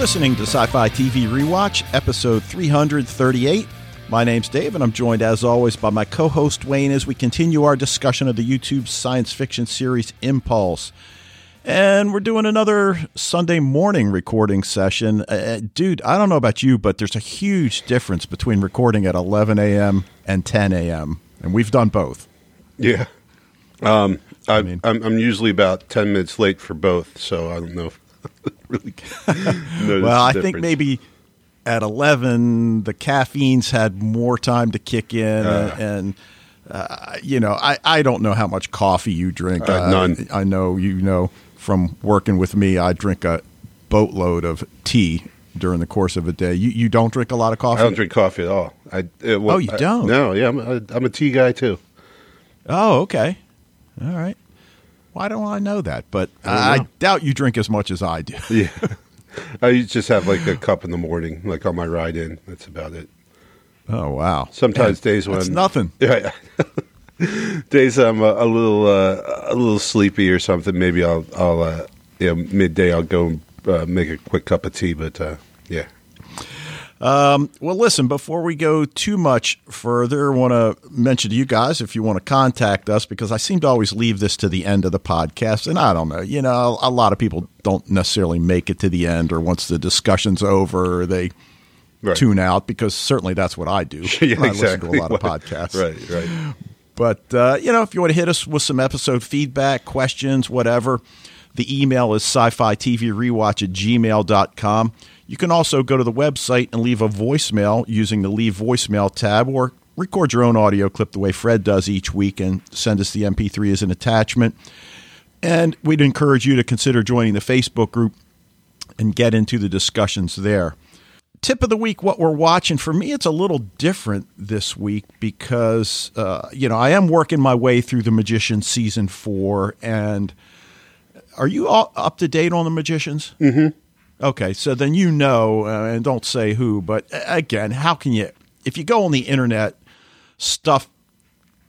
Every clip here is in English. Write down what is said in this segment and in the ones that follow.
listening to Sci Fi TV Rewatch, episode 338. My name's Dave, and I'm joined, as always, by my co host Wayne as we continue our discussion of the YouTube science fiction series Impulse. And we're doing another Sunday morning recording session. Uh, dude, I don't know about you, but there's a huge difference between recording at 11 a.m. and 10 a.m., and we've done both. Yeah. Um, I, I mean, I'm, I'm usually about 10 minutes late for both, so I don't know if really well, I think maybe at 11 the caffeine's had more time to kick in uh, and uh, you know I, I don't know how much coffee you drink. Uh, none. I, I know you know from working with me i drink a boatload of tea during the course of a day. You, you don't drink a lot of coffee? i don't drink coffee at all. I, well, oh you don't? no yeah I'm a, I'm a tea guy too. Oh okay. All right why don't I know that? But I, I doubt you drink as much as I do. yeah. I just have like a cup in the morning, like on my ride in. That's about it. Oh wow! Sometimes days when that's nothing. Yeah, days I'm a, a little uh, a little sleepy or something. Maybe I'll I'll uh, you know, midday I'll go uh, make a quick cup of tea. But uh, yeah, um, well, listen, before we go too much further, I want to mention to you guys if you want to contact us, because I seem to always leave this to the end of the podcast. And I don't know, you know, a lot of people don't necessarily make it to the end, or once the discussion's over, they right. tune out, because certainly that's what I do. yeah, I exactly. listen to a lot of podcasts. right, right. But, uh, you know, if you want to hit us with some episode feedback, questions, whatever, the email is sci fi TV rewatch at gmail.com. You can also go to the website and leave a voicemail using the Leave Voicemail tab or record your own audio clip the way Fred does each week and send us the MP3 as an attachment. And we'd encourage you to consider joining the Facebook group and get into the discussions there. Tip of the week, what we're watching. For me, it's a little different this week because, uh, you know, I am working my way through The Magician season four. And are you all up to date on The Magicians? Mm-hmm. Okay, so then you know, uh, and don't say who, but again, how can you, if you go on the internet, stuff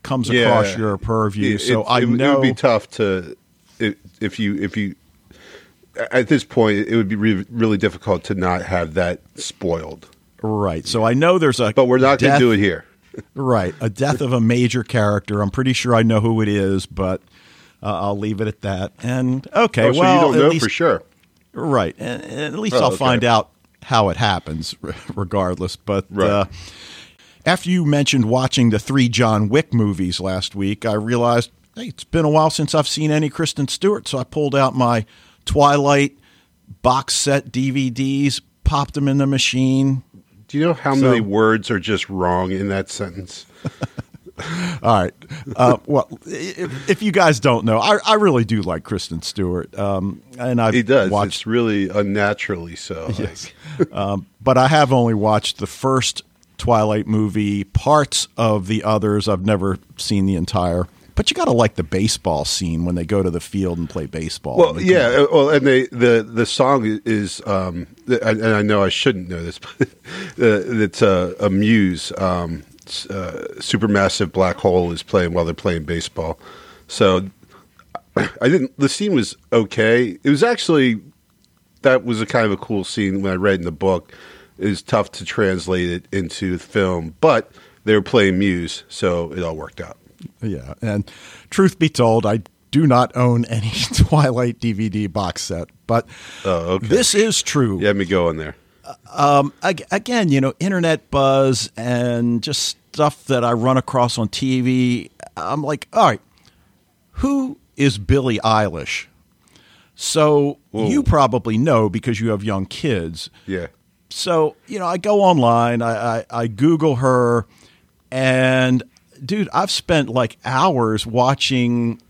comes yeah, across your purview. It, so it, I know it would be tough to if you if you at this point it would be re- really difficult to not have that spoiled. Right. So I know there's a, but we're not going to do it here. right, a death of a major character. I'm pretty sure I know who it is, but uh, I'll leave it at that. And okay, oh, so well, you don't know least, for sure. Right, and, and at least oh, I'll okay. find out how it happens, regardless. But right. uh, after you mentioned watching the three John Wick movies last week, I realized hey, it's been a while since I've seen any Kristen Stewart, so I pulled out my Twilight box set DVDs, popped them in the machine. Do you know how so, many words are just wrong in that sentence? All right. Uh, well, if, if, you guys don't know, I, I really do like Kristen Stewart, um, and I've he does. Watched, it's really unnaturally so. Yes, um, but I have only watched the first Twilight movie. Parts of the others I've never seen the entire. But you got to like the baseball scene when they go to the field and play baseball. Well, yeah. Uh, well, and they the the song is, um, and I know I shouldn't know this, but uh, it's a, a Muse. Um, uh, supermassive black hole is playing while they're playing baseball. So I didn't. The scene was okay. It was actually that was a kind of a cool scene when I read in the book. It was tough to translate it into film, but they were playing Muse, so it all worked out. Yeah, and truth be told, I do not own any Twilight DVD box set, but oh, okay. this is true. You had me in there. Um, again, you know, internet buzz and just stuff that I run across on TV. I'm like, all right, who is Billie Eilish? So Whoa. you probably know because you have young kids. Yeah. So you know, I go online, I, I, I Google her, and dude, I've spent like hours watching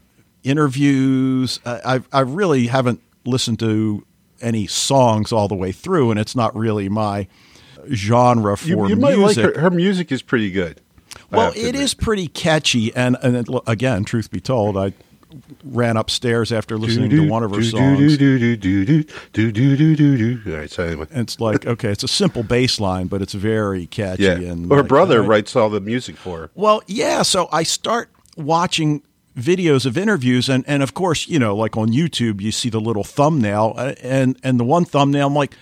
interviews. I, I, I really haven't listened to any songs all the way through, and it's not really my genre for you, you music. Might like her, her music is pretty good. Well, it is pretty catchy, and and again, truth be told, I ran upstairs after listening to one of her songs. It's like okay, it's a simple bass line, but it's very catchy. Yeah. And her like, brother writes all the music for her. Well, yeah. So I start watching videos of interviews and and of course you know like on YouTube you see the little thumbnail uh, and and the one thumbnail I'm like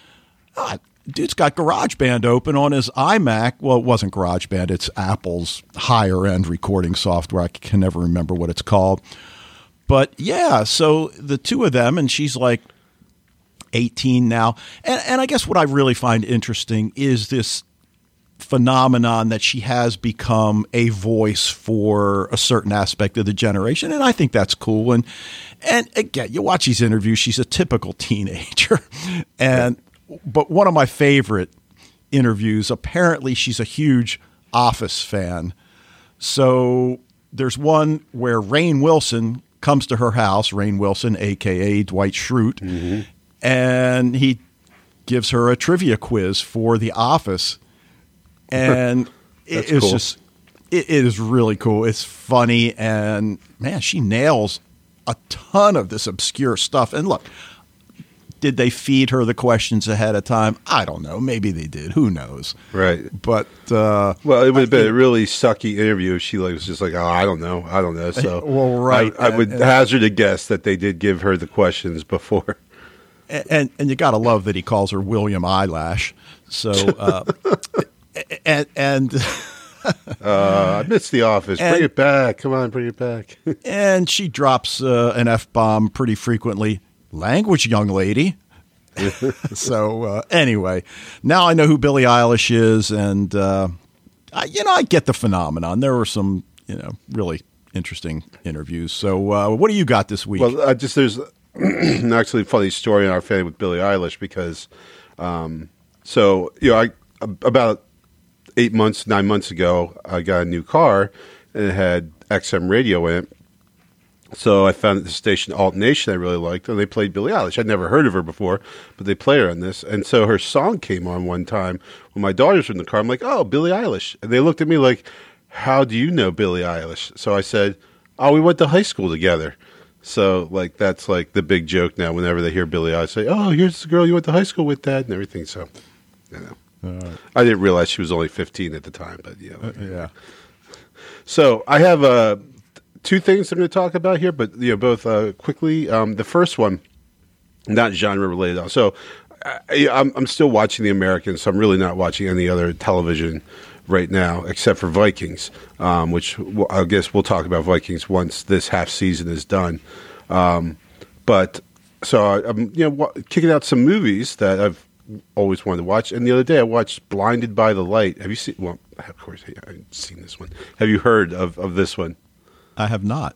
ah, dude's got GarageBand open on his iMac. Well, it wasn't GarageBand; it's Apple's higher end recording software. I can never remember what it's called. But yeah, so the two of them, and she's like 18 now. And, and I guess what I really find interesting is this phenomenon that she has become a voice for a certain aspect of the generation and I think that's cool and and again you watch these interviews she's a typical teenager and but one of my favorite interviews apparently she's a huge office fan so there's one where Rainn Wilson comes to her house Rainn Wilson aka Dwight Schrute mm-hmm. and he gives her a trivia quiz for the office and it's cool. just it, it is really cool. It's funny, and man, she nails a ton of this obscure stuff. And look, did they feed her the questions ahead of time? I don't know. Maybe they did. Who knows? Right. But uh, well, it would have been a really sucky interview if she like, was just like, "Oh, I don't know. I don't know." So, well, right. I, I would and, hazard a guess that they did give her the questions before. And and, and you got to love that he calls her William Eyelash. So. Uh, and, and uh, I miss The Office. And, bring it back. Come on, bring it back. and she drops uh, an f bomb pretty frequently. Language, young lady. so uh, anyway, now I know who Billie Eilish is, and uh, I, you know I get the phenomenon. There were some you know really interesting interviews. So uh, what do you got this week? Well, just there's actually a funny story in our family with Billie Eilish because, um, so you know I about eight months, nine months ago, I got a new car and it had XM radio in it. So I found the station Alt Nation I really liked, and they played Billie Eilish. I'd never heard of her before, but they play her on this. And so her song came on one time when my daughters were in the car. I'm like, oh, Billie Eilish. And they looked at me like, how do you know Billie Eilish? So I said, oh, we went to high school together. So like that's like the big joke now. Whenever they hear Billie Eilish, say, "Oh, here's the girl you went to high school with, Dad," and everything. So, you know. I didn't realize she was only 15 at the time, but you know, uh, yeah. So I have uh, two things I'm going to talk about here, but you know, both uh, quickly. Um, the first one, not genre related. So I, am I'm still watching The Americans, so I'm really not watching any other television right now except for Vikings, um, which I guess we'll talk about Vikings once this half season is done. Um, but so I, am you know kicking out some movies that I've always wanted to watch. And the other day I watched Blinded by the Light. Have you seen? Well, of course I've seen this one. Have you heard of of this one? I have not.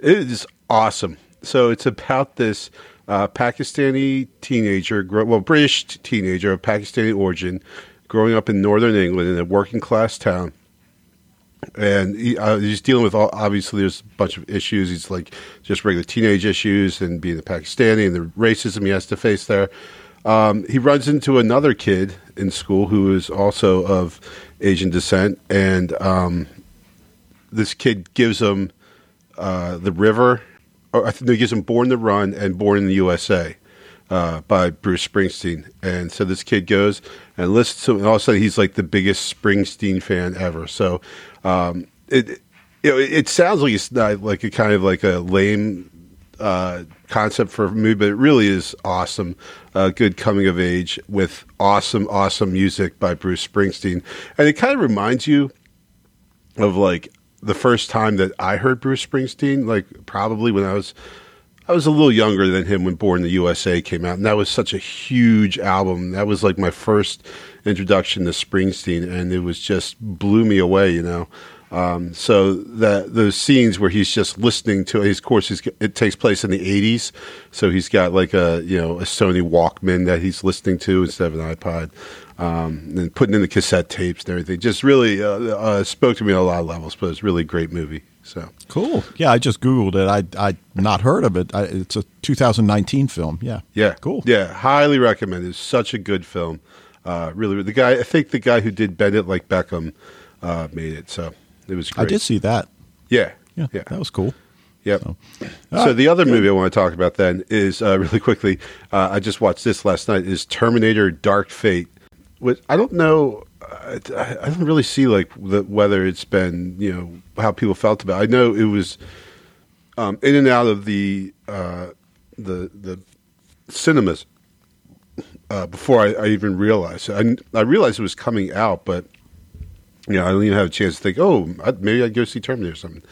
It is awesome. So it's about this uh, Pakistani teenager, well, British teenager of Pakistani origin, growing up in northern England in a working class town. And he, uh, he's dealing with all, obviously there's a bunch of issues. He's like just regular teenage issues and being a Pakistani and the racism he has to face there. Um, he runs into another kid in school who is also of Asian descent, and um, this kid gives him uh, the river. Or I think he gives him "Born to Run" and "Born in the USA" uh, by Bruce Springsteen. And so this kid goes and listens to, and all of a sudden he's like the biggest Springsteen fan ever. So um, it. You know, it sounds like it's not like a kind of like a lame uh, concept for a movie, but it really is awesome. Uh, good coming of age with awesome, awesome music by Bruce Springsteen, and it kind of reminds you of like the first time that I heard Bruce Springsteen, like probably when I was. I was a little younger than him when Born in the USA came out, and that was such a huge album. That was like my first introduction to Springsteen, and it was just blew me away, you know. Um, so that those scenes where he's just listening to his course, it takes place in the '80s. So he's got like a you know a Sony Walkman that he's listening to instead of an iPod, um, and putting in the cassette tapes and everything. Just really uh, uh, spoke to me on a lot of levels. But it's really great movie. So cool. Yeah, I just googled it. I I not heard of it. I, it's a 2019 film. Yeah. Yeah. Cool. Yeah, highly recommend. It's such a good film. Uh, really, the guy. I think the guy who did Bend It Like Beckham uh, made it. So it was great. I did see that. Yeah. Yeah. yeah. That was cool. Yep. So, so the other good. movie I want to talk about then is uh, really quickly. Uh, I just watched this last night. Is Terminator: Dark Fate. Which I don't know. I, I don't really see like the, whether it's been you know how people felt about. It. I know it was um, in and out of the uh, the the cinemas uh, before I, I even realized. I, I realized it was coming out, but you know, I didn't even have a chance to think. Oh, I, maybe I'd go see Terminator or something.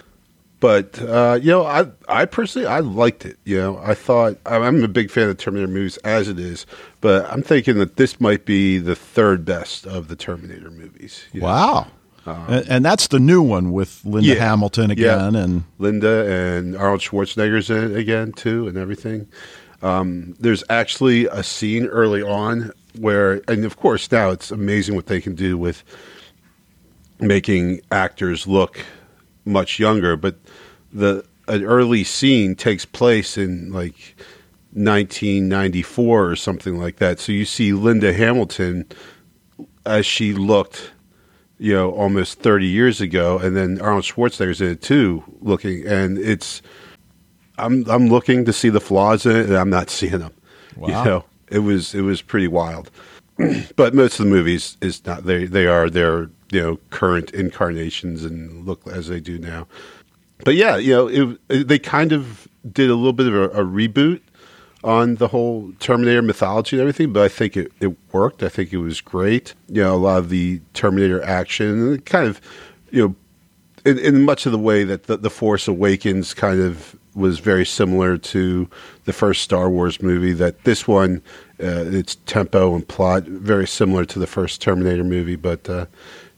But uh, you know, I I personally I liked it. You know, I thought I'm a big fan of Terminator movies as it is, but I'm thinking that this might be the third best of the Terminator movies. you know. Wow. and, and that's the new one with Linda Yeah. Hamilton again, Yeah. and Linda and Arnold Schwarzenegger's in it again too, and everything. Um, there's actually a scene early on where, and of course now it's amazing what they can do with making actors look much younger. But the an early scene takes place in like 1994 or something like that. So you see Linda Hamilton as she looked you know, almost 30 years ago, and then Arnold Schwarzenegger's in it too, looking, and it's, I'm I'm looking to see the flaws in it, and I'm not seeing them. You Wow. know, it was it was pretty wild, but most of the movies is not they they are their you know current incarnations and look as they do now. But yeah, you know, it, it- they kind of did a little bit of a, a reboot on the whole Terminator mythology and everything, but I think it, it worked. I think it was great. You know, a lot of the Terminator action, kind of, you know, in, in much of the way that the, the Force Awakens kind of was very similar to the first Star Wars movie. That this one, uh, its tempo and plot very similar to the first Terminator movie, but uh,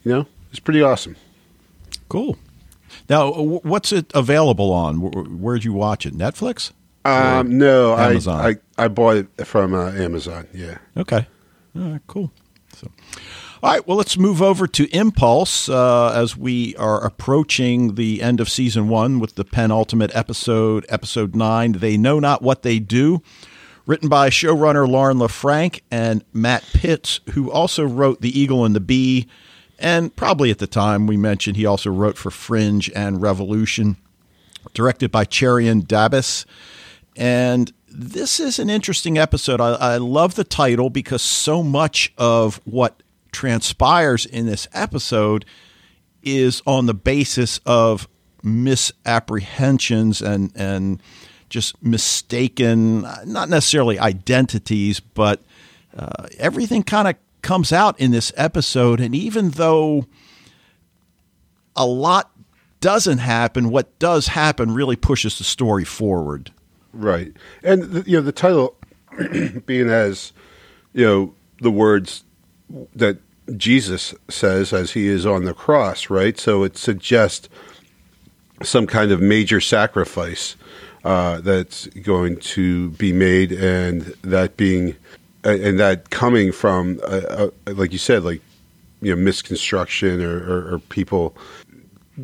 you know, it's pretty awesome. cool. Now, what's it available on? Where'd you watch it? Netflix? Um, no, I, Amazon. I I bought it from uh, Amazon. Yeah. Okay. All right, cool. So, all right, well, let's move over to Impulse uh, as we are approaching the end of season one with the penultimate episode, episode nine. They know not what they do. Written by showrunner Lauren LeFranc and Matt Pitts, who also wrote The Eagle and the Bee. And probably at the time we mentioned he also wrote for Fringe and Revolution. Directed by Cherien Dabis. And this is an interesting episode. I, I love the title because so much of what transpires in this episode is on the basis of misapprehensions and and just mistaken, not necessarily identities, but uh, everything kind of comes out in this episode. And even though a lot doesn't happen, what does happen really pushes the story forward. Right, and you know the title being as you know the words that Jesus says as he is on the cross, right? So it suggests some kind of major sacrifice uh, that's going to be made, and that being and that coming from, like you said, like you know misconstruction or, or, or people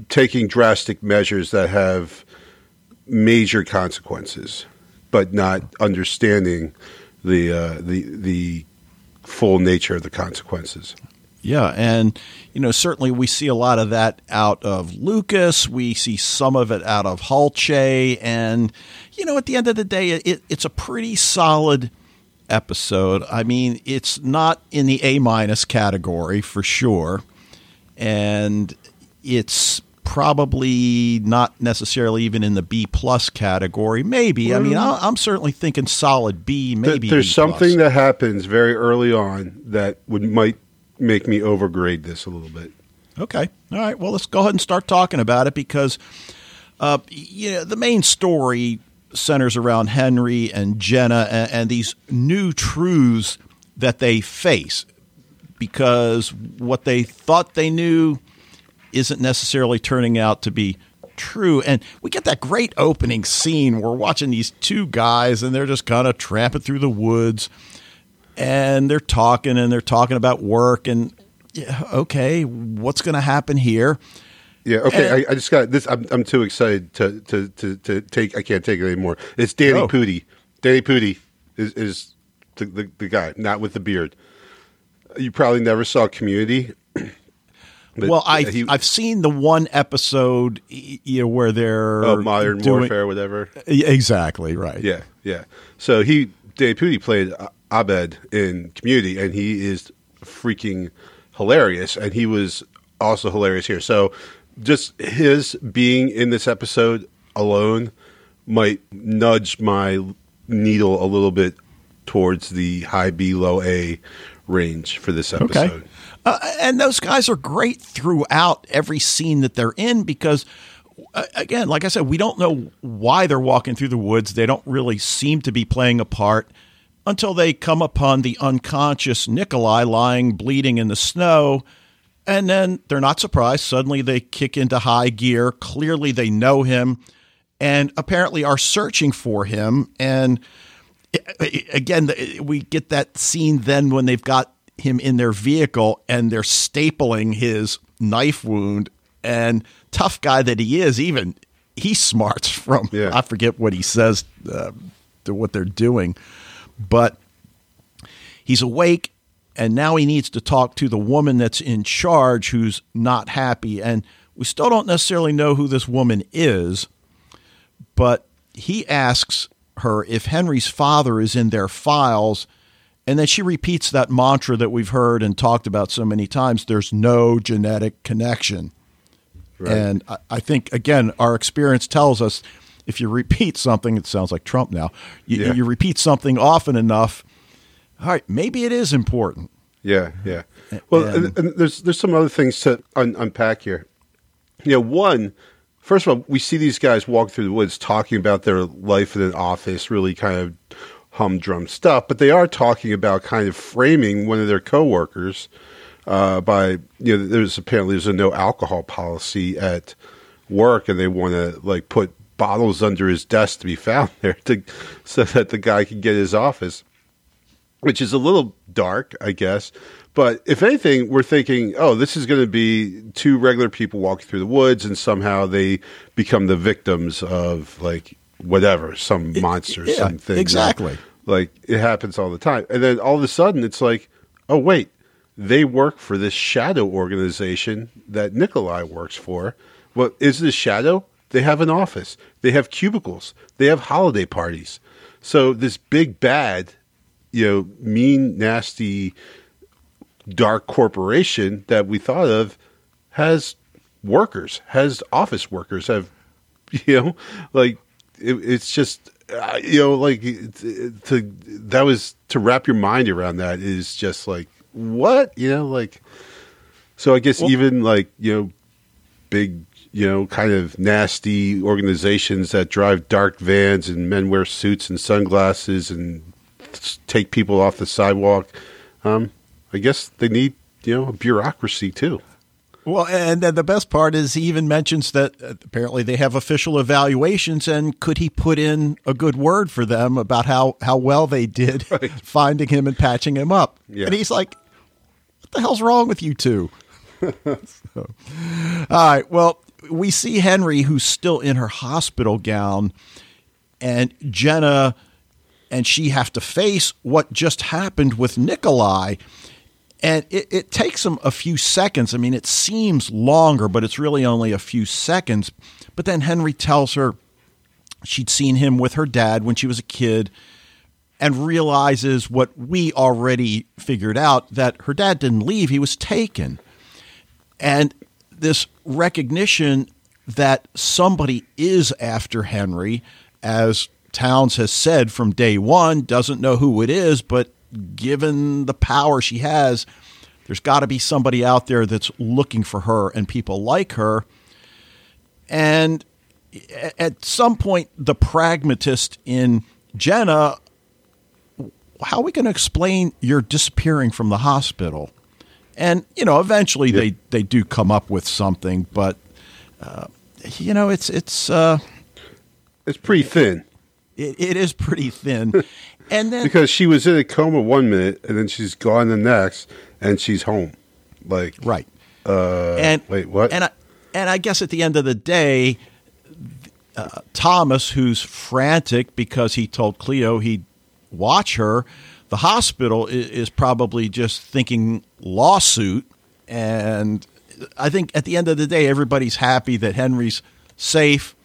taking drastic measures that have major consequences, but not understanding the uh, the the full nature of the consequences. Yeah, and you know certainly we see a lot of that out of Lucas. We see some of it out of Hulce, and you know at the end of the day, it, it's a pretty solid episode. I mean, it's not in the A minus category for sure, and it's probably not necessarily even in the B plus category. Maybe. I mean, I'm certainly thinking solid B. Maybe there's B+. something that happens very early on that would might make me overgrade this a little bit. Okay. All right. Well, let's go ahead and start talking about it because, uh, you know, the main story centers around Henry and Jenna and, and these new truths that they face because what they thought they knew isn't necessarily turning out to be true. And we get that great opening scene. We're watching these two guys and they're just kind of tramping through the woods and they're talking and they're talking about work and yeah, okay, what's going to happen here? Yeah. Okay. And- I, I just got this. I'm, I'm too excited to, to, to, to take. I can't take it anymore. It's Danny Oh. Pudi. Danny Pudi is, is the, the the guy, not with the beard. You probably never saw Community. Well, I he- I've seen the one episode you know where they're oh, Modern doing- Warfare, whatever. Exactly right. Yeah, yeah. So he Dave Pudi played Abed in Community, and he is freaking hilarious, and he was also hilarious here. So just his being in this episode alone might nudge my needle a little bit towards the high B, low A range for this episode. Okay. Uh, and those guys are great throughout every scene that they're in because, uh, again, like I said, we don't know why they're walking through the woods. They don't really seem to be playing a part until they come upon the unconscious Nikolai lying bleeding in the snow. And then they're not surprised. Suddenly they kick into high gear. Clearly they know him and apparently are searching for him. And again, we get that scene then when they've got him in their vehicle and they're stapling his knife wound. And tough guy that he is, even he smarts from, yeah. I forget what he says uh, to what they're doing, but he's awake and now he needs to talk to the woman that's in charge who's not happy. And we still don't necessarily know who this woman is, but he asks her if Henry's father is in their files and then she repeats that mantra that we've heard and talked about so many times there's no genetic connection. Right. And I, I, think, again, our experience tells us if you repeat something, it sounds like Trump now, you, yeah. you repeat something often enough, all right, maybe it is important. Yeah, yeah. Well, and, and, and there's there's some other things to un- unpack here. You know, one, first of all, we see these guys walk through the woods talking about their life in an office, really kind of humdrum stuff, but they are talking about kind of framing one of their coworkers uh, by you know there's apparently there's a no alcohol policy at work, and they want to like put bottles under his desk to be found there to so that the guy can get his office, which is a little dark, I guess. But if anything, we're thinking, oh, this is going to be two regular people walking through the woods, and somehow they become the victims of like whatever, some monster, yeah, something. Exactly. Like it happens all the time. And then all of a sudden it's like, oh wait, they work for this shadow organization that Nikolai works for. What is this shadow? They have an office. They have cubicles. They have holiday parties. So this big bad, you know, mean, nasty, dark corporation that we thought of has workers, has office workers, have you know, like it, it's just uh, you know, like to that was to wrap your mind around that is just like what you know, like. So I guess well, even like you know, big you know, kind of nasty organizations that drive dark vans and men wear suits and sunglasses and take people off the sidewalk. Um, I guess they need you know a bureaucracy too. Well, and then the best part is he even mentions that uh, apparently they have official evaluations, and could he put in a good word for them about how, how well they did right. finding him and patching him up? Yeah. And he's like, "What the hell's wrong with you two? so, all right. Well, we see Henry, who's still in her hospital gown, and Jenna and she have to face what just happened with Nikolai and it, it takes them a few seconds. I mean, it seems longer, but it's really only a few seconds. But then Henry tells her she'd seen him with her dad when she was a kid and realizes what we already figured out that her dad didn't leave, he was taken. And this recognition that somebody is after Henry, as Townes has said from day one, doesn't know who it is, but given the power she has, there's got to be somebody out there that's looking for her and people like her. And at some point, the pragmatist in Jenna, how are we going to explain your disappearing from the hospital? And you know, eventually they they do come up with something, but uh, you know, it's it's uh, it's pretty thin. It, it is pretty thin, and then because she was in a coma one minute and then she's gone the next, and she's home, like right. Uh, and wait, what? And I, and I guess at the end of the day, uh, Thomas, who's frantic because he told Cleo he'd watch her, the hospital is, is probably just thinking lawsuit, and I think at the end of the day, everybody's happy that Henry's safe.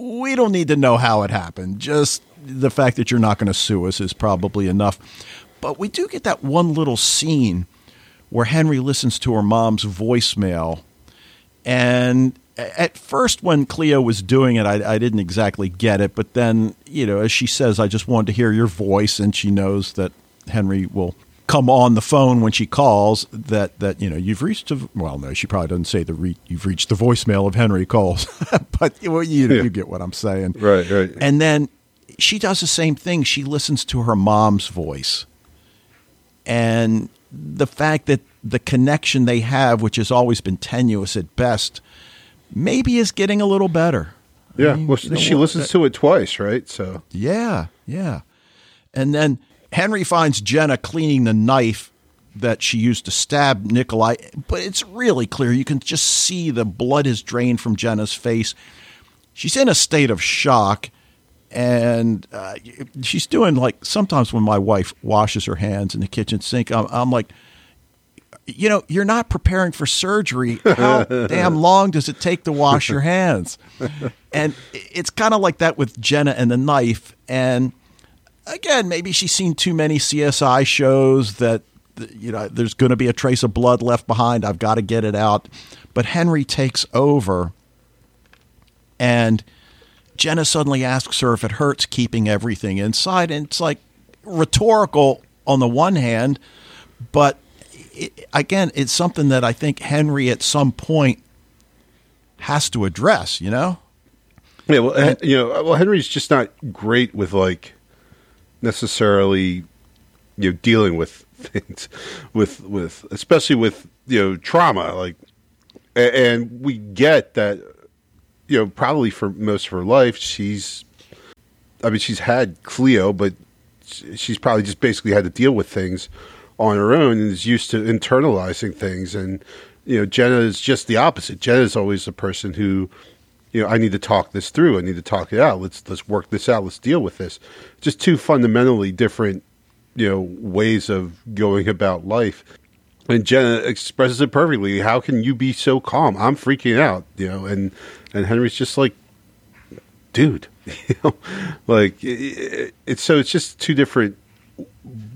We don't need to know how it happened. Just the fact that you're not going to sue us is probably enough. But we do get that one little scene where Henry listens to her mom's voicemail and at first, when Cleo was doing it, I, I, didn't exactly get it. But then, you know, as she says, I just wanted to hear your voice, and she knows that Henry will come on the phone when she calls. That that you know you've reached a well, no, she probably doesn't say the re, you've reached the voicemail of Henry Coles, but well, you yeah. you get what I'm saying, right? Right. And then she does the same thing. She listens to her mom's voice, and the fact that the connection they have, which has always been tenuous at best, maybe is getting a little better. Yeah, I mean, well, she listens to it twice, right? So yeah, yeah, and then Henry finds Jenna cleaning the knife that she used to stab Nikolai, but it's really clear. You can just see the blood is drained from Jenna's face. She's in a state of shock, and uh, she's doing like sometimes when my wife washes her hands in the kitchen sink, I'm, I'm like, you know, you're not preparing for surgery. How damn long does it take to wash your hands? And it's kind of like that with Jenna and the knife. And again, maybe she's seen too many CSI shows that you know there's going to be a trace of blood left behind. I've got to get it out. But Henry takes over, and Jenna suddenly asks her if it hurts keeping everything inside, and it's like rhetorical on the one hand, but it, again, it's something that I think Henry at some point has to address. You know. Yeah, well, and, you know, well, Henry's just not great with like necessarily you know dealing with things with with especially with you know trauma like and we get that you know probably for most of her life she's i mean she's had cleo but she's probably just basically had to deal with things on her own and is used to internalizing things. And you know jenna is just the opposite. Jenna is always the person who you know, I need to talk this through. I need to talk it out. Let's let's work this out. Let's deal with this. Just two fundamentally different, you know, ways of going about life. And Jenna expresses it perfectly. How can you be so calm? I'm freaking out, you know. And and Henry's just like, dude, you know, like it, it's so it's just two different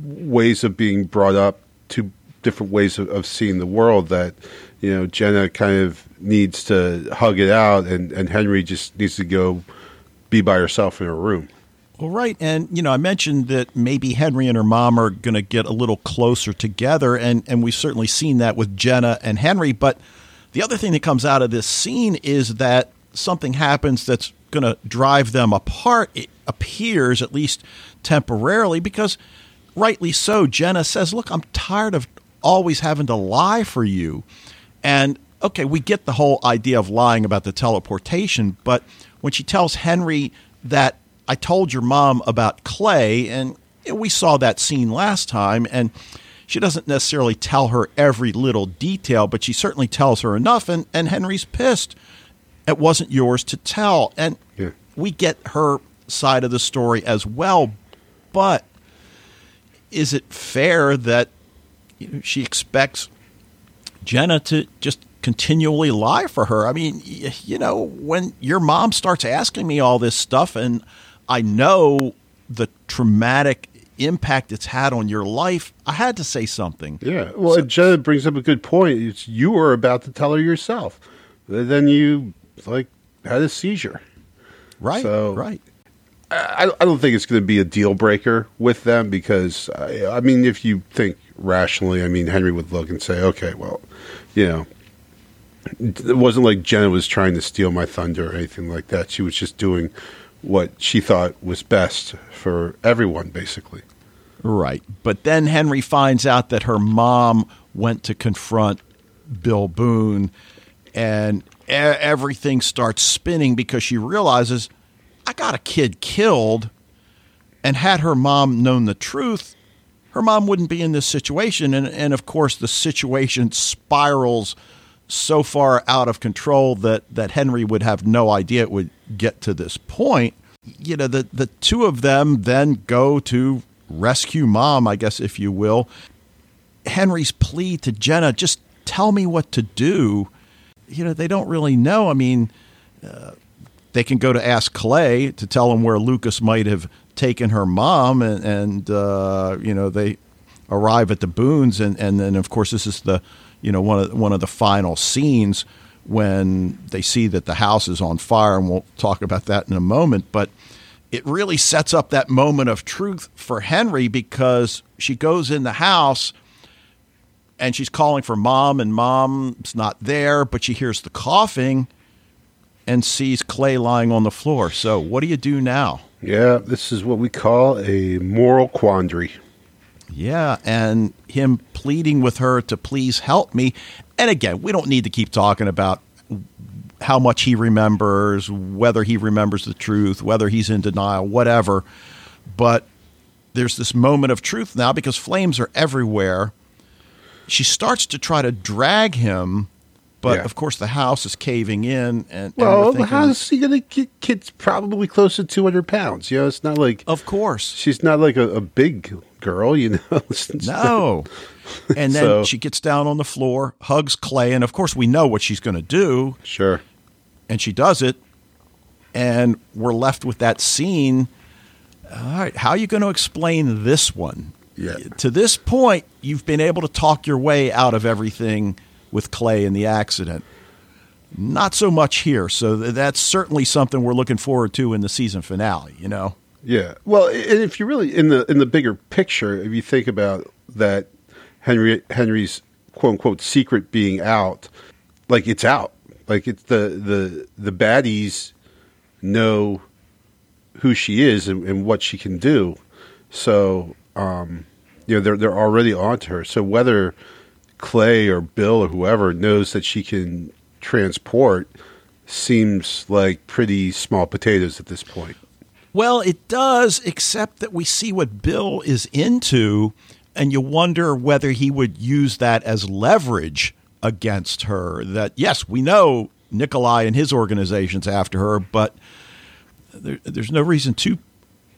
ways of being brought up, two different ways of, of seeing the world that you know, Jenna kind of needs to hug it out, and, and Henry just needs to go be by herself in her room. Well, right. And, you know, I mentioned that maybe Henry and her mom are going to get a little closer together, and, and we've certainly seen that with Jenna and Henry. But the other thing that comes out of this scene is that something happens that's going to drive them apart, it appears, at least temporarily, because rightly so, Jenna says, Look, I'm tired of always having to lie for you. And okay, we get the whole idea of lying about the teleportation, but when she tells Henry that I told your mom about Clay, and we saw that scene last time, and she doesn't necessarily tell her every little detail, but she certainly tells her enough, and, and Henry's pissed. It wasn't yours to tell. And yeah. we get her side of the story as well, but is it fair that she expects Jenna to just continually lie for her. I mean, you know, when your mom starts asking me all this stuff and I know the traumatic impact it's had on your life, I had to say something. Yeah. Well, so, Jenna brings up a good point. It's you were about to tell her yourself. Then you like had a seizure. Right. So, right. I, I don't think it's going to be a deal breaker with them because I, I mean, if you think rationally, I mean, Henry would look and say, okay, well, you know, it wasn't like Jenna was trying to steal my thunder or anything like that. She was just doing what she thought was best for everyone, basically. Right. But then Henry finds out that her mom went to confront Bill Boone, and everything starts spinning because she realizes I got a kid killed. And had her mom known the truth, her mom wouldn't be in this situation. And, and of course, the situation spirals so far out of control that, that Henry would have no idea it would get to this point. You know, the, the two of them then go to rescue mom, I guess, if you will. Henry's plea to Jenna, just tell me what to do. You know, they don't really know. I mean, uh, they can go to ask Clay to tell him where Lucas might have taken her mom, and, and uh, you know they arrive at the Boones, and, and then of course this is the you know one of one of the final scenes when they see that the house is on fire, and we'll talk about that in a moment. But it really sets up that moment of truth for Henry because she goes in the house and she's calling for mom, and mom's not there, but she hears the coughing and sees Clay lying on the floor. So, what do you do now? Yeah, this is what we call a moral quandary. Yeah, and him pleading with her to please help me. And again, we don't need to keep talking about how much he remembers, whether he remembers the truth, whether he's in denial, whatever. But there's this moment of truth now because flames are everywhere. She starts to try to drag him but yeah. of course, the house is caving in, and well, and thinking, how's he going to get kids? Probably close to two hundred pounds. You know, it's not like of course she's not like a, a big girl. You know, no. And then so. she gets down on the floor, hugs Clay, and of course, we know what she's going to do. Sure. And she does it, and we're left with that scene. All right, how are you going to explain this one? Yeah. To this point, you've been able to talk your way out of everything with Clay in the accident. Not so much here. So that's certainly something we're looking forward to in the season finale, you know? Yeah. Well, if you really in the in the bigger picture, if you think about that Henry Henry's quote unquote secret being out, like it's out. Like it's the the the baddies know who she is and, and what she can do. So um, you know they're they're already onto her. So whether Clay or Bill or whoever knows that she can transport seems like pretty small potatoes at this point. Well, it does, except that we see what Bill is into, and you wonder whether he would use that as leverage against her. That, yes, we know Nikolai and his organization's after her, but there, there's no reason to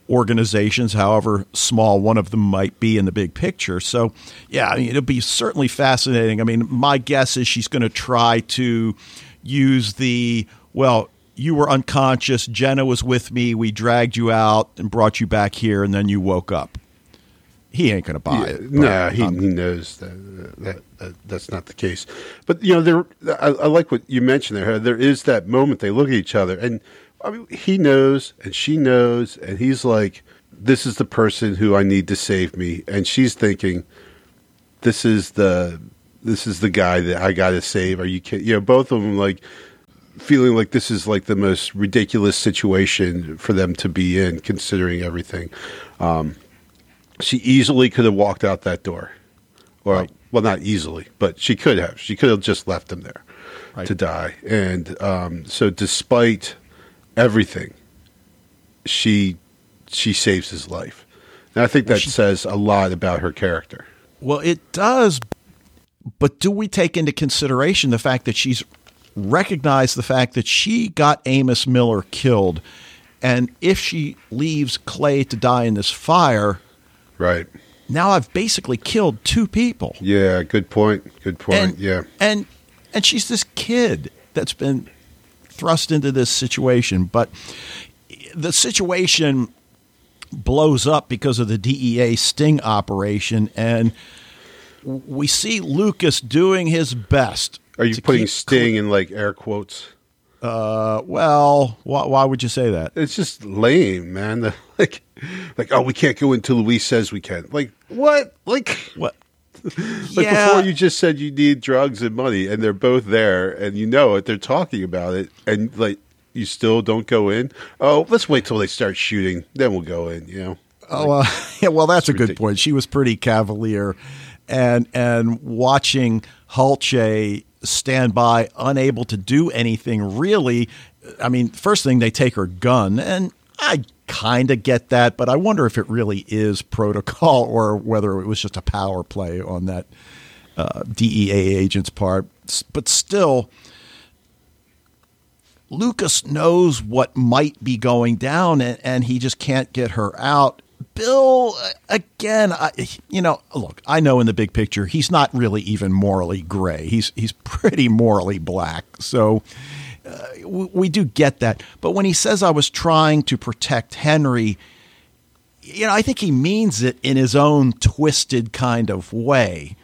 organizations, however small one of them might be in the big picture. So, yeah, I mean, it'll be certainly fascinating. I mean, my guess is she's going to try to use the, well, you were unconscious, Jenna was with me, we dragged you out and brought you back here, and then you woke up. He ain't going to buy yeah, it. No, he, um, he knows that, that, that, that's not the case. But you know, there. I, I like what you mentioned there. There is that moment they look at each other, and I mean, he knows and she knows, and he's like, "This is the person who I need to save me," and she's thinking, "This is the this is the guy that I got to save." Are you kidding? You know, both of them like feeling like this is like the most ridiculous situation for them to be in, considering everything. Um, she easily could have walked out that door, or right. well, not easily, but she could have. She could have just left him there right. to die. And um, so, despite everything, she she saves his life. And I think that well, she, says a lot about her character. Well, it does, but do we take into consideration the fact that she's recognized the fact that she got Amos Miller killed, and if she leaves Clay to die in this fire, right? Now I've basically killed two people. Yeah, good point. Good point. And, yeah, and and she's this kid that's been thrust into this situation. But the situation blows up because of the DEA sting operation, and we see Lucas doing his best. Are you putting sting cl- in like air quotes? Uh, well, why, why, would you say that? It's just lame, man. like, like, oh, we can't go until Luis says we can. Like, what? Like, what? like yeah. before you just said you need drugs and money and they're both there and you know it they're talking about it and like you still don't go in oh let's wait till they start shooting then we'll go in you know oh uh, yeah well that's a ridiculous. good point she was pretty cavalier and and watching Hulce stand by unable to do anything really I mean first thing they take her gun and I kind of get that, but I wonder if it really is protocol or whether it was just a power play on that uh, DEA agent's part. But still, Lucas knows what might be going down, and, and he just can't get her out. Bill, again, I, you know, look, I know in the big picture he's not really even morally gray. He's he's pretty morally black. So we, we do get that. But when he says I was trying to protect Henry, you know, I think he means it in his own twisted kind of way.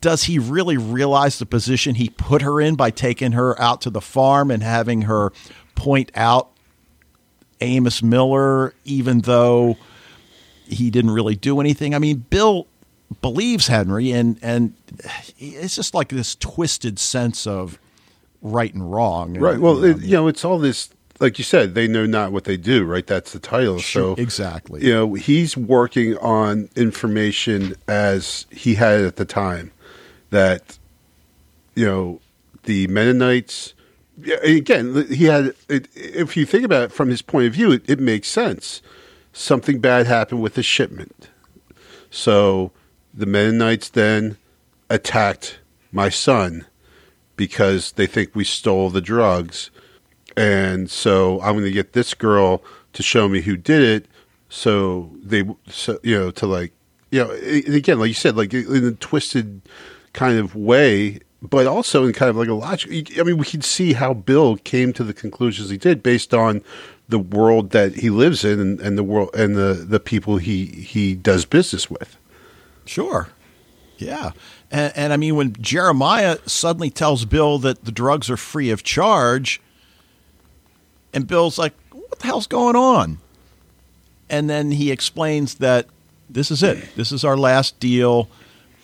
does he really realize the position he put her in by taking her out to the farm and having her point out Amos Miller, even though he didn't really do anything? I mean, Bill believes Henry, and and it's just like this twisted sense of right and wrong. Right. Well, it, you know, it's all this. Like you said, they know not what they do. Right. That's the title. Sure, so exactly. You know, he's working on information as he had at the time that you know the Mennonites. Again, he had. It, if you think about it from his point of view, it, it makes sense. Something bad happened with the shipment, so the Mennonites then attacked my son because they think we stole the drugs. And so I'm going to get this girl to show me who did it. So they, so, you know, to like, you know, and again, like you said, like in a twisted kind of way, but also in kind of like a logical, I mean, we can see how Bill came to the conclusions he did based on the world that he lives in and, and the world and the, the people he, he does business with. Sure. Yeah. And, and, I mean, when Jeremiah suddenly tells Bill that the drugs are free of charge, and Bill's like, what the hell's going on? And then he explains that this is it. This is our last deal.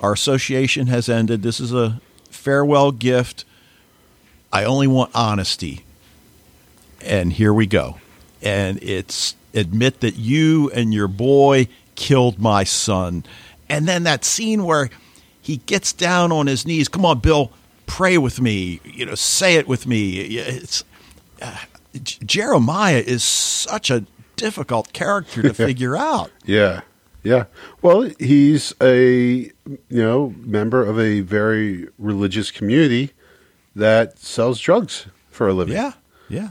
Our association has ended. This is a farewell gift. I only want honesty. And here we go. And it's admit that you and your boy killed my son and then that scene where he gets down on his knees. Come on, Bill, pray with me. You know, say it with me. It's uh, Jeremiah is such a difficult character to figure out. Yeah. Yeah. Well, he's a you know member of a very religious community that sells drugs for a living. Yeah. Yeah.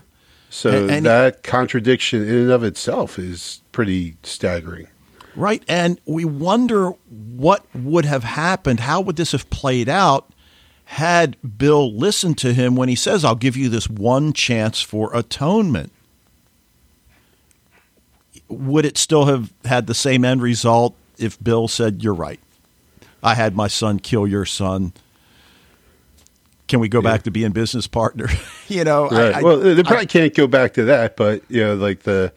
So and, and that he, contradiction in and of itself is pretty staggering. Right. And we wonder what would have happened. How would this have played out had Bill listened to him when he says, I'll give you this one chance for atonement? Would it still have had the same end result if Bill said, You're right? I had my son kill your son. Can we go yeah. back to being business partner? you know, right. I, well, they probably I, can't go back to that, but you know, like the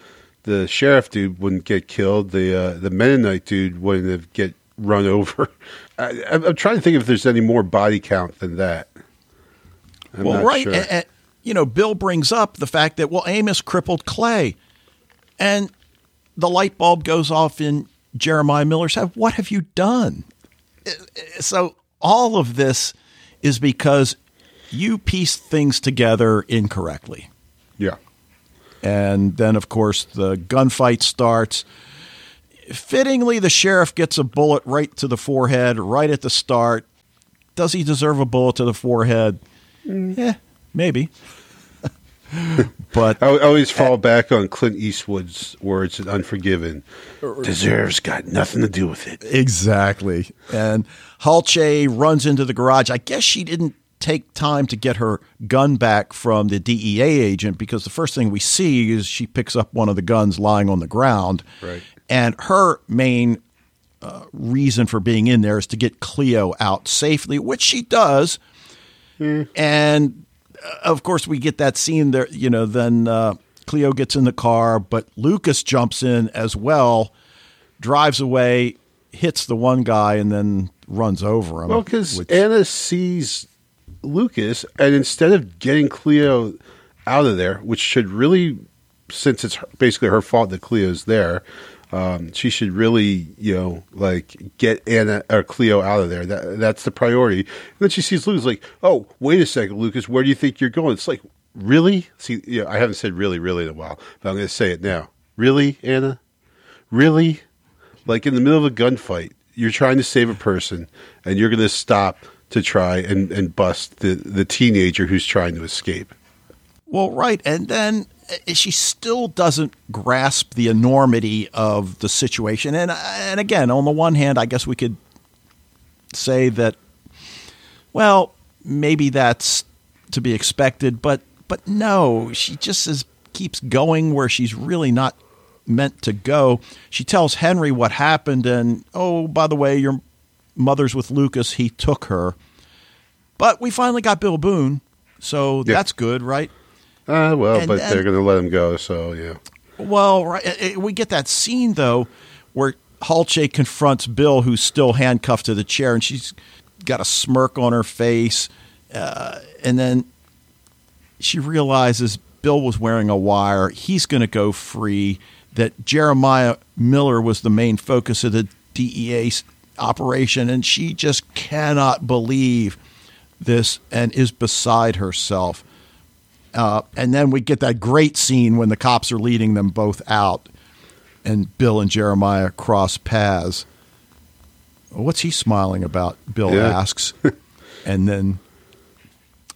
the sheriff dude wouldn't get killed. The uh, the Mennonite dude wouldn't have get run over. I, am trying to think if there's any more body count than that. I'm well, right. Sure. And, and, you know, Bill brings up the fact that well, Amos crippled Clay, and the light bulb goes off in Jeremiah Miller's head. What have you done? So all of this is because you pieced things together incorrectly. Yeah. And then, of course, the gunfight starts. Fittingly, the sheriff gets a bullet right to the forehead right at the start. Does he deserve a bullet to the forehead? Mm. Yeah, maybe. but I always fall at, back on Clint Eastwood's words in Unforgiven. Deserves got nothing to do with it. Exactly. And Hulce runs into the garage. I guess she didn't take time to get her gun back from the DEA agent because the first thing we see is she picks up one of the guns lying on the ground. Right. And her main uh, reason for being in there is to get Cleo out safely, which she does. Mm. And uh, of course, we get that scene there, you know, then uh, Cleo gets in the car, but Lucas jumps in as well, drives away, hits the one guy, and then runs over him. Well, because Anna sees Lucas, and instead of getting Cleo out of there, which should really, since it's basically her fault that Cleo's there, um, she should really, you know, like get Anna or Cleo out of there. That that's the priority. And then she sees Lucas, like, oh, wait a second, Lucas, where do you think you're going? It's like, really? See, I haven't said really, really in a while, but I'm going to say it now. Really, Anna? Really? Like in the middle of a gunfight, you're trying to save a person, and you're going to stop to try and, and bust the, the teenager who's trying to escape. Well, right. And then uh, she still doesn't grasp the enormity of the situation. And, and again, on the one hand, I guess we could say that, well, maybe that's to be expected, but but no, she just is, keeps going where she's really not meant to go. She tells Henry what happened, and oh, by the way, your mother's with Lucas, he took her. But we finally got Bill Boone, so Yeah. that's good, right? Uh, well, And but then- they're going to let him go, so yeah. Well, right. eh, eh, We get that scene though where Hulce confronts Bill, who's still handcuffed to the chair, and she's got a smirk on her face, uh, and then she realizes Bill was wearing a wire. He's going to go free. That Jeremiah Miller was the main focus of the DEA operation, and she just cannot believe this and is beside herself. Uh, and then we get that great scene when the cops are leading them both out, and Bill and Jeremiah cross paths. What's he smiling about? Bill Yeah. asks, and then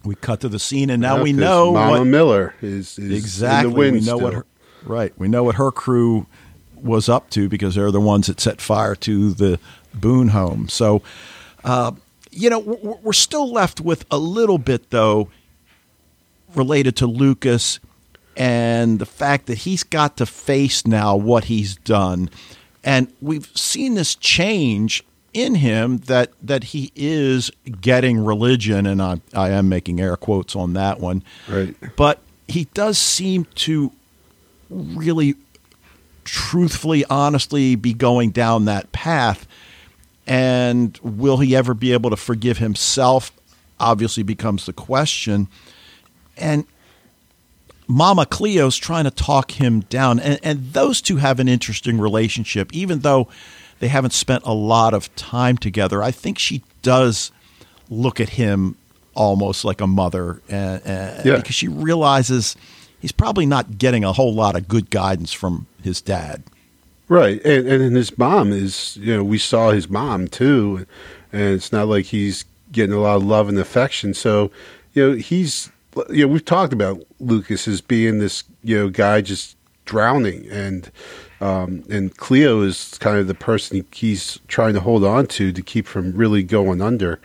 we cut to the scene, and now Yeah, we know Mama what Miller is, is exactly. in the wind we know what her, right. We know what her crew was up to because they're the ones that set fire to the Boone home. So, uh, you know, we're, we're still left with a little bit though related to Lucas and the fact that he's got to face now what he's done. And we've seen this change in him that that he is getting religion and I I am making air quotes on that one. Right. But he does seem to really truthfully honestly be going down that path and will he ever be able to forgive himself obviously becomes the question and Mama Cleo's trying to talk him down, and, and those two have an interesting relationship, even though they haven't spent a lot of time together. I think she does look at him almost like a mother, uh, uh, Yeah. because she realizes he's probably not getting a whole lot of good guidance from his dad. Right, and and his mom is you know we saw his mom too, and it's not like he's getting a lot of love and affection. So you know he's you know we've talked about Lucas as being this you know guy just drowning, and um, and Cleo is kind of the person he's trying to hold on to to keep from really going under.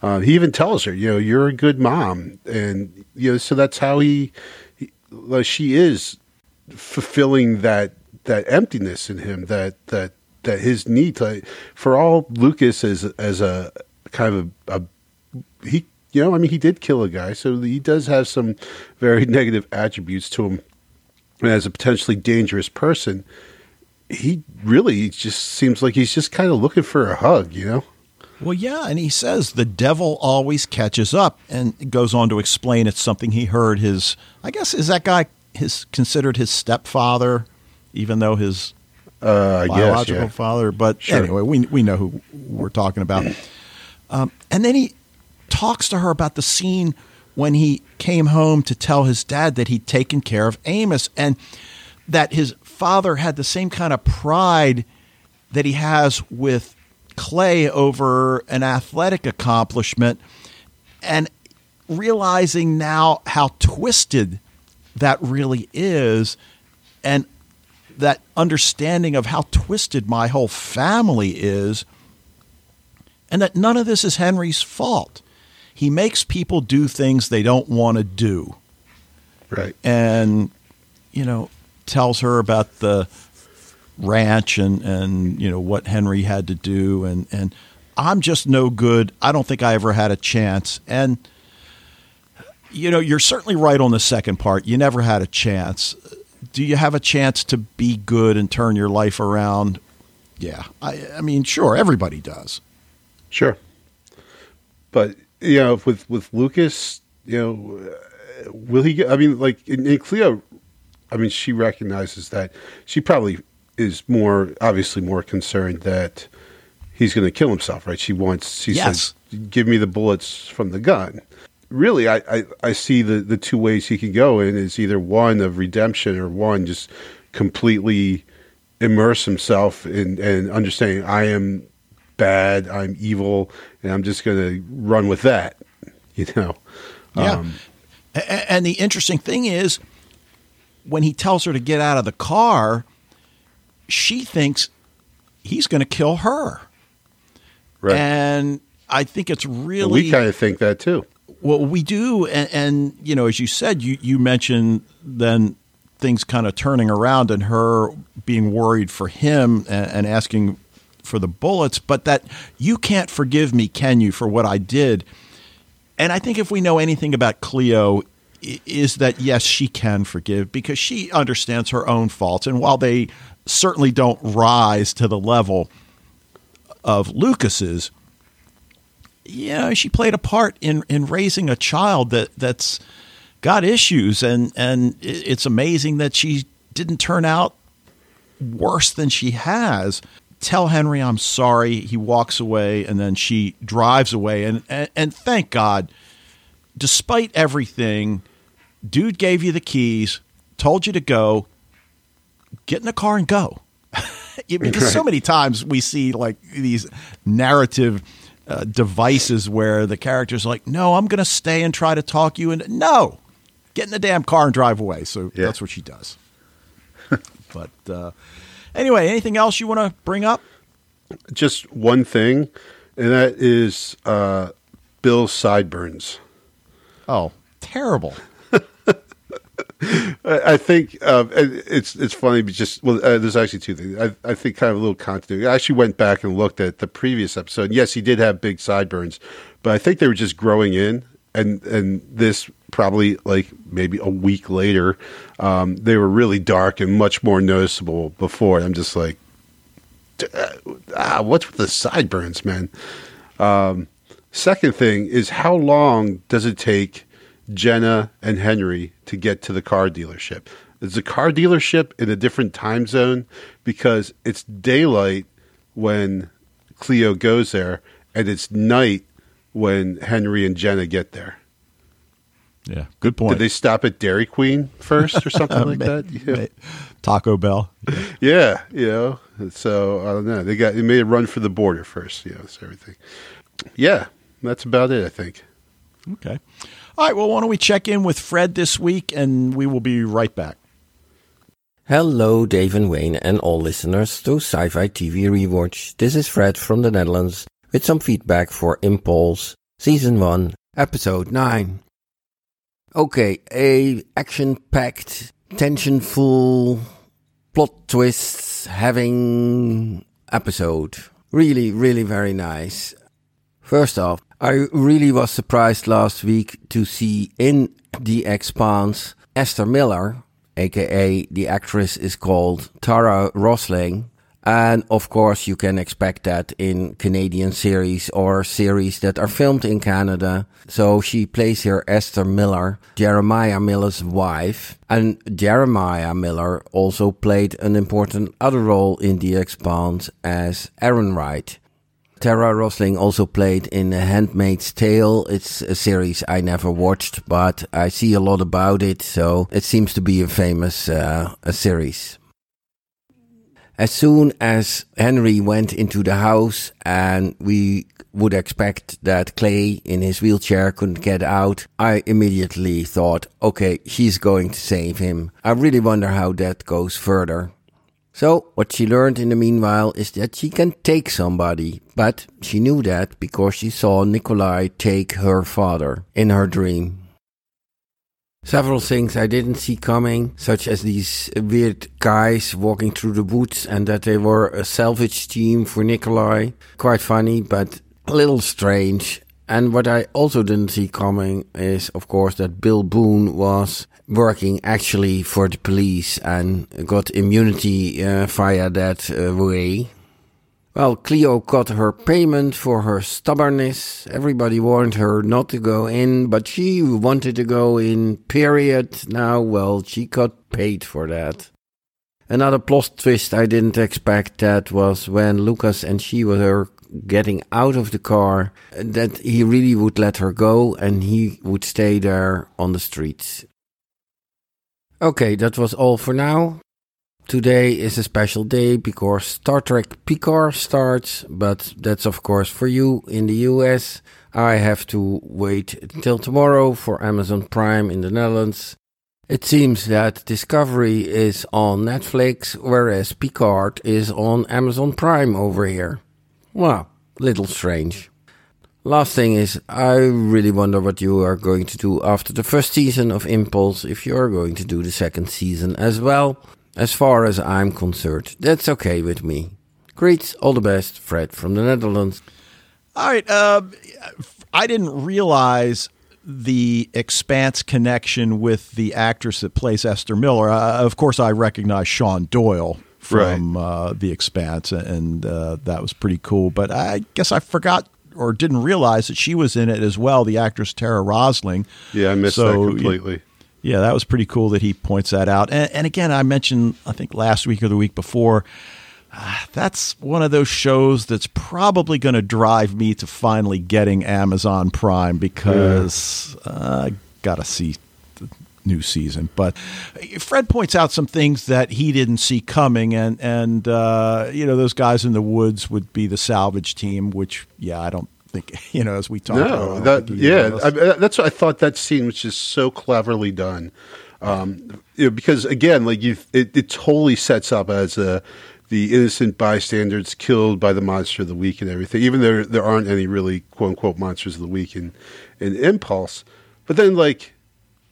Uh, he even tells her, you know, you're a good mom, and you know, so that's how he, he she is fulfilling that that emptiness in him that that that his need to for all Lucas as as a kind of a, a he you know I mean he did kill a guy so he does have some very negative attributes to him as a potentially dangerous person he really just seems like he's just kind of looking for a hug you know Well, yeah, and he says the devil always catches up, and goes on to explain it's something he heard his. I guess is that guy his considered his stepfather, even though his uh, I guess biological yeah. father. But Sure. anyway, we we know who we're talking about. Um, and then he talks to her about the scene when he came home to tell his dad that he'd taken care of Amos and that his father had the same kind of pride that he has with Clay over an athletic accomplishment and realizing now how twisted that really is and that understanding of how twisted my whole family is and that none of this is Henry's fault. He makes people do things they don't want to do right and you know tells her about the ranch and and you know what Henry had to do and and I'm just no good. I don't think I ever had a chance and you know you're certainly right on the second part. You never had a chance. Do you have a chance to be good and turn your life around? Yeah. I I mean sure everybody does. Sure, but you know, with with Lucas, you know, will he get? I mean, like in, in Cleo, I mean, she recognizes that she probably is more obviously more concerned that he's going to kill himself, right? She wants. She Yes. says, "Give me the bullets from the gun." Really, I, I, I see the, the two ways he can go and it's either one of redemption or one just completely immerse himself in and understanding I am bad, I'm evil, and I'm just going to run with that. You know, Yeah. Um, and the interesting thing is, when he tells her to get out of the car, she thinks he's going to kill her. right. And I think it's really we kind of think that too. Well, we do, and, and you know, as you said, you you mentioned then things kind of turning around and her being worried for him and, and asking for the bullets, but that you can't forgive me, can you, for what I did? And I think if we know anything about Cleo, is that yes, she can forgive because she understands her own faults, and while they certainly don't rise to the level of Lucas's, you know, she played a part in in raising a child that that's got issues, and and it's amazing that she didn't turn out worse than she has. Tell Henry I'm sorry. He walks away, and then she drives away, and and, and thank God, despite everything, dude gave you the keys, told you to go. Get in the car and go. because so many times we see like these narrative uh, devices where the character's like, "No, I'm going to stay and try to talk you," and no, get in the damn car and drive away. So yeah. that's what she does. but uh, anyway, anything else you want to bring up? Just one thing, and that is uh, Bill's sideburns. Oh, terrible. I think uh, it's it's funny. but Just well, uh, there's actually two things. I, I think kind of a little continuity. I actually went back and looked at the previous episode. Yes, he did have big sideburns, but I think they were just growing in, and and this probably like maybe a week later, um, they were really dark and much more noticeable before. I'm just like, ah, what's with the sideburns, man? Um, second thing is how long does it take Jenna and Henry to get to the car dealership? Is the car dealership in a different time zone because it's daylight when Cleo goes there and it's night when Henry and Jenna get there? Yeah, good point. Did they stop at Dairy Queen first or something like that? Yeah. Taco Bell. Yeah. yeah, you know. So I don't know. They got they made a run for the border first. You know, so everything. Yeah, that's about it. I think. Okay. All right. Well, why don't we check in with Fred this week, and we will be right back. Hello, Dave and Wayne, and all listeners to Sci-Fi TV Rewatch. This is Fred from the Netherlands with some feedback for Impulse Season One, Episode Nine. Okay, a action-packed, tension-full, plot twists having episode. Really, really very nice. First off, I really was surprised last week to see in The Expanse Esther Miller, aka the actress is called Tara Rosling, and of course, you can expect that in Canadian series or series that are filmed in Canada. So she plays here Esther Miller, Jeremiah Miller's wife. And Jeremiah Miller also played an important other role in The Expanse as Errinwright. Tara Rosling also played in The Handmaid's Tale. It's a series I never watched, but I see a lot about it, so it seems to be a famous uh, a series. As soon as Henry went into the house and we would expect that Clay in his wheelchair couldn't get out, I immediately thought, okay, she's going to save him. I really wonder how that goes further. So, what she learned in the meanwhile is that she can take somebody, but she knew that because she saw Nikolai take her father in her dream. Several things I didn't see coming, such as these weird guys walking through the woods and that they were a salvage team for Nikolai. Quite funny, but a little strange. And what I also didn't see coming is, of course, that Bill Boone was working actually for the police and got immunity uh, via that uh, way. Well, Cleo got her payment for her stubbornness. Everybody warned her not to go in, but she wanted to go in, period. Now, well, she got paid for that. Another plot twist I didn't expect that was when Lucas and she were getting out of the car, that he really would let her go and he would stay there on the streets. Okay, that was all for now. Today is a special day because Star Trek Picard starts, but that's of course for you in the US. I have to wait until tomorrow for Amazon Prime in the Netherlands. It seems that Discovery is on Netflix, whereas Picard is on Amazon Prime over here. Well, little strange. Last thing is, I really wonder what you are going to do after the first season of Impulse, if you are going to do the second season as well. As far as I'm concerned, that's okay with me. Great, all the best, Fred from the Netherlands. All right. Uh, I didn't realize the Expanse connection with the actress that plays Esther Miller. Uh, of course, I recognize Shawn Doyle from uh, the Expanse, and uh, that was pretty cool. But I guess I forgot or didn't realize that she was in it as well. The actress Tara Rosling. Yeah, I missed So, that completely. Yeah, that was pretty cool that he points that out. And, and again, I mentioned, I think last week or the week before, uh, that's one of those shows that's probably going to drive me to finally getting Amazon Prime because uh, I got to see the new season. But Fred points out some things that he didn't see coming, and and uh, you know those guys in the woods would be the salvage team, which yeah, I don't think you know as we talked. about, No, don't that yeah, I, that's what I thought. That scene which is so cleverly done, um, you know, because again, like you, it, it totally sets up as a the innocent bystanders killed by the monster of the week and everything. Even though there aren't any really quote unquote monsters of the week in in Impulse, but then like.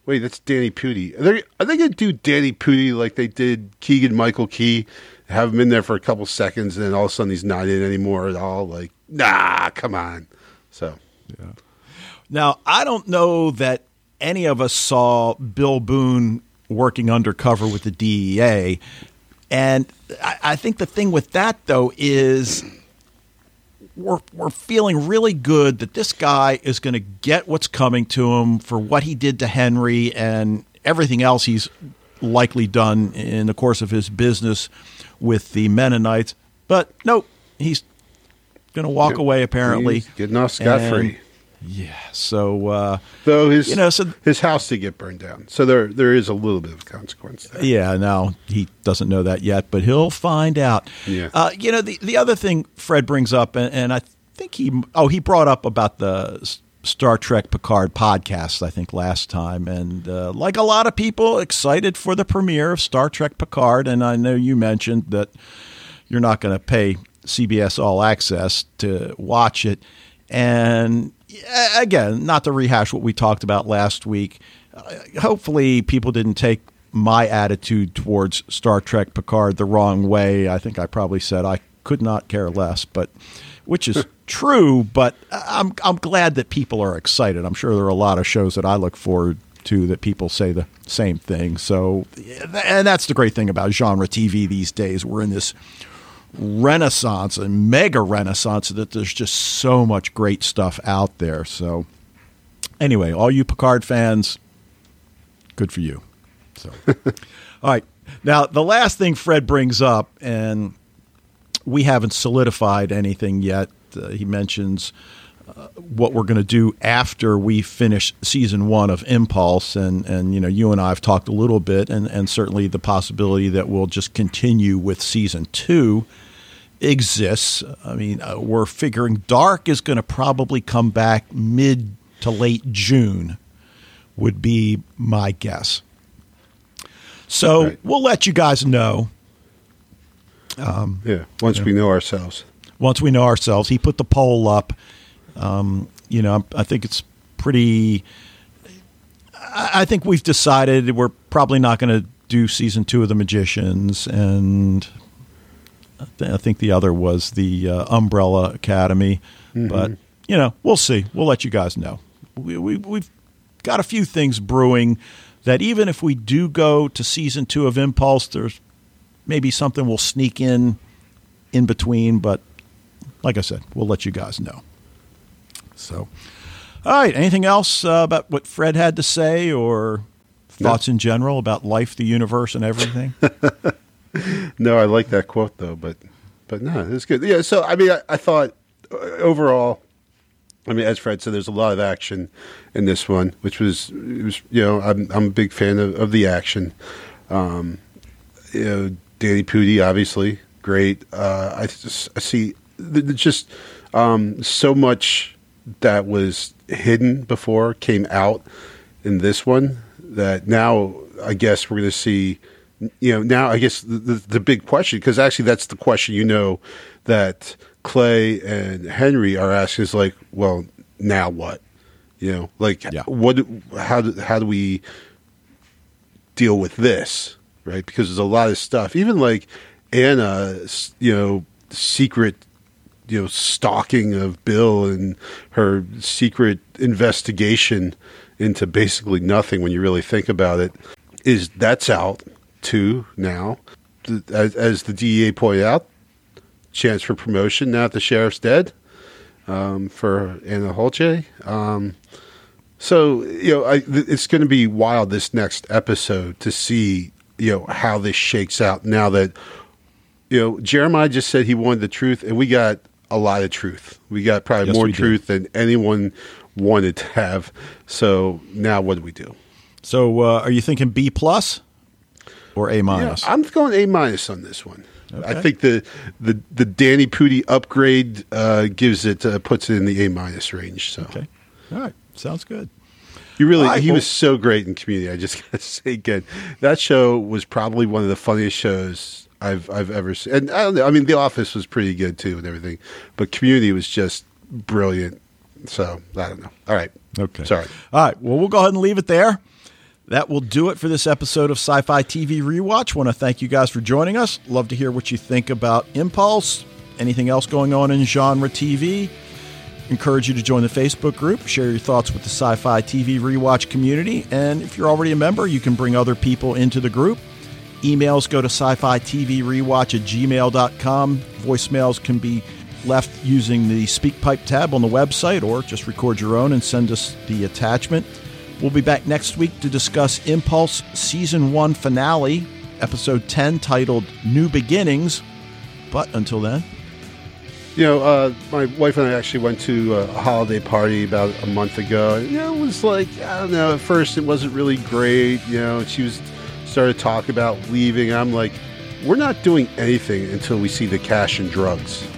Wait, that's Danny Pudi. Are they, are they to do Danny Pudi like they did Keegan Michael Key? Have him in there for a couple seconds, and then all of a sudden he's not in anymore at all? Like, nah, come on. So, Now, I don't know that any of us saw Bill Boone working undercover with the DEA. And I, I think the thing with that, though, is we're, we're feeling really good that this guy is going to get what's coming to him for what he did to Henry and everything else he's likely done in the course of his business with the Mennonites. But nope, he's going to walk away apparently. He's getting off scot free. Yeah. So uh, Though his You know, so- his house did get burned down, so there there is a little bit of consequence there. yeah, now he doesn't know that yet, but he'll find out. Yeah. Uh, you know, the the other thing Fred brings up, and, and I think he oh he brought up about the Star Trek Picard podcast. I think last time, and uh, like a lot of people, excited for the premiere of Star Trek Picard. And I know you mentioned that you're not going to pay CBS All Access to watch it. And again, not to rehash what we talked about last week, uh, hopefully people didn't take my attitude towards Star Trek Picard the wrong way. I think I probably said I could not care less, but which is true, but I'm I'm glad that people are excited. I'm sure there are a lot of shows that I look forward to that people say the same thing. So and that's the great thing about genre TV these days. We're in this renaissance and mega renaissance that there's just so much great stuff out there. So anyway, all you Picard fans, good for you. So all right. Now the last thing Fred brings up and we haven't solidified anything yet. Uh, he mentions what we're going to do after we finish season one of Impulse, and and you know you and I have talked a little bit, and and certainly the possibility that we'll just continue with season two exists. I mean, uh, we're figuring Dark is going to probably come back mid to late June, would be my guess. So Right. we'll let you guys know Yeah, once we know ourselves. once we know ourselves. He put the poll up. Um, you know, I think it's pretty. I think we've decided we're probably not going to do season two of The Magicians, and I th- I think the other was the uh, Umbrella Academy. But you know, we'll see. We'll let you guys know. We, we, we've got a few things brewing that even if we do go to season two of Impulse, there's maybe something we'll sneak in in between, but like I said, we'll let you guys know. So, all right. Anything else uh, about what Fred had to say or thoughts in general about life, the universe, and everything? No, I like that quote though, but but no, it's good. Yeah, so I mean, I, I thought uh, overall, I mean, as Fred said, there's a lot of action in this one, which was it was you know I'm I'm a big fan of, of the action. Um, you know, Danny Pudi, obviously great. Uh, I just I see th- th- just um, so much that was hidden before came out in this one that now I guess we're going to see. You know, now I guess the, the, the big question, because actually that's the question you know that Clay and Henry are asking is like, well, now what? You know, like Yeah. what? How do, how do we deal with this, right? Because there's a lot of stuff. Even like Anna, you know, secret you know stalking of Bill and her secret investigation into basically nothing when you really think about it is that's out too now as, as the DEA pointed out chance for promotion now that the sheriff's dead um, for Anna Hulce. Um, so you know, I, th- it's going to be wild this next episode to see you know how this shakes out. Now that you know Jeremiah just said he wanted the truth, and we got a lot of truth. We got probably Yes, more we did. truth than anyone wanted to have. So now what do we do? So, uh, are you thinking B plus or A minus? Yeah, I'm going A minus on this one. I think the the the Danny Pudi upgrade uh, gives it uh, puts it in the A minus range. So okay. All right. Sounds good. you really All right, he well- was so great in Community. I just gotta say again, that show was probably one of the funniest shows I've I've ever seen. And I don't know. I mean, The Office was pretty good too and everything, but Community was just brilliant. So I don't know. All right. Okay. Sorry. All right. Well, we'll go ahead and leave it there. That will do it for this episode of Sci Fi TV Rewatch. Want to thank you guys for joining us. Love to hear what you think about Impulse, anything else going on in genre TV. Encourage you to join the Facebook group, share your thoughts with the Sci Fi TV Rewatch community. And if you're already a member, you can bring other people into the group. Emails go to sci fi TV rewatch at gmail.com. Voicemails can be left using the SpeakPipe tab on the website or just record your own and send us the attachment. We'll be back next week to discuss Impulse Season 1 finale, Episode 10, titled New Beginnings. But until then, You know, uh, my wife and I actually went to a holiday party about a month ago. You know, it was like I don't know. At first, it wasn't really great. You know, she was started talking about leaving. I'm like, we're not doing anything until we see the cash and drugs.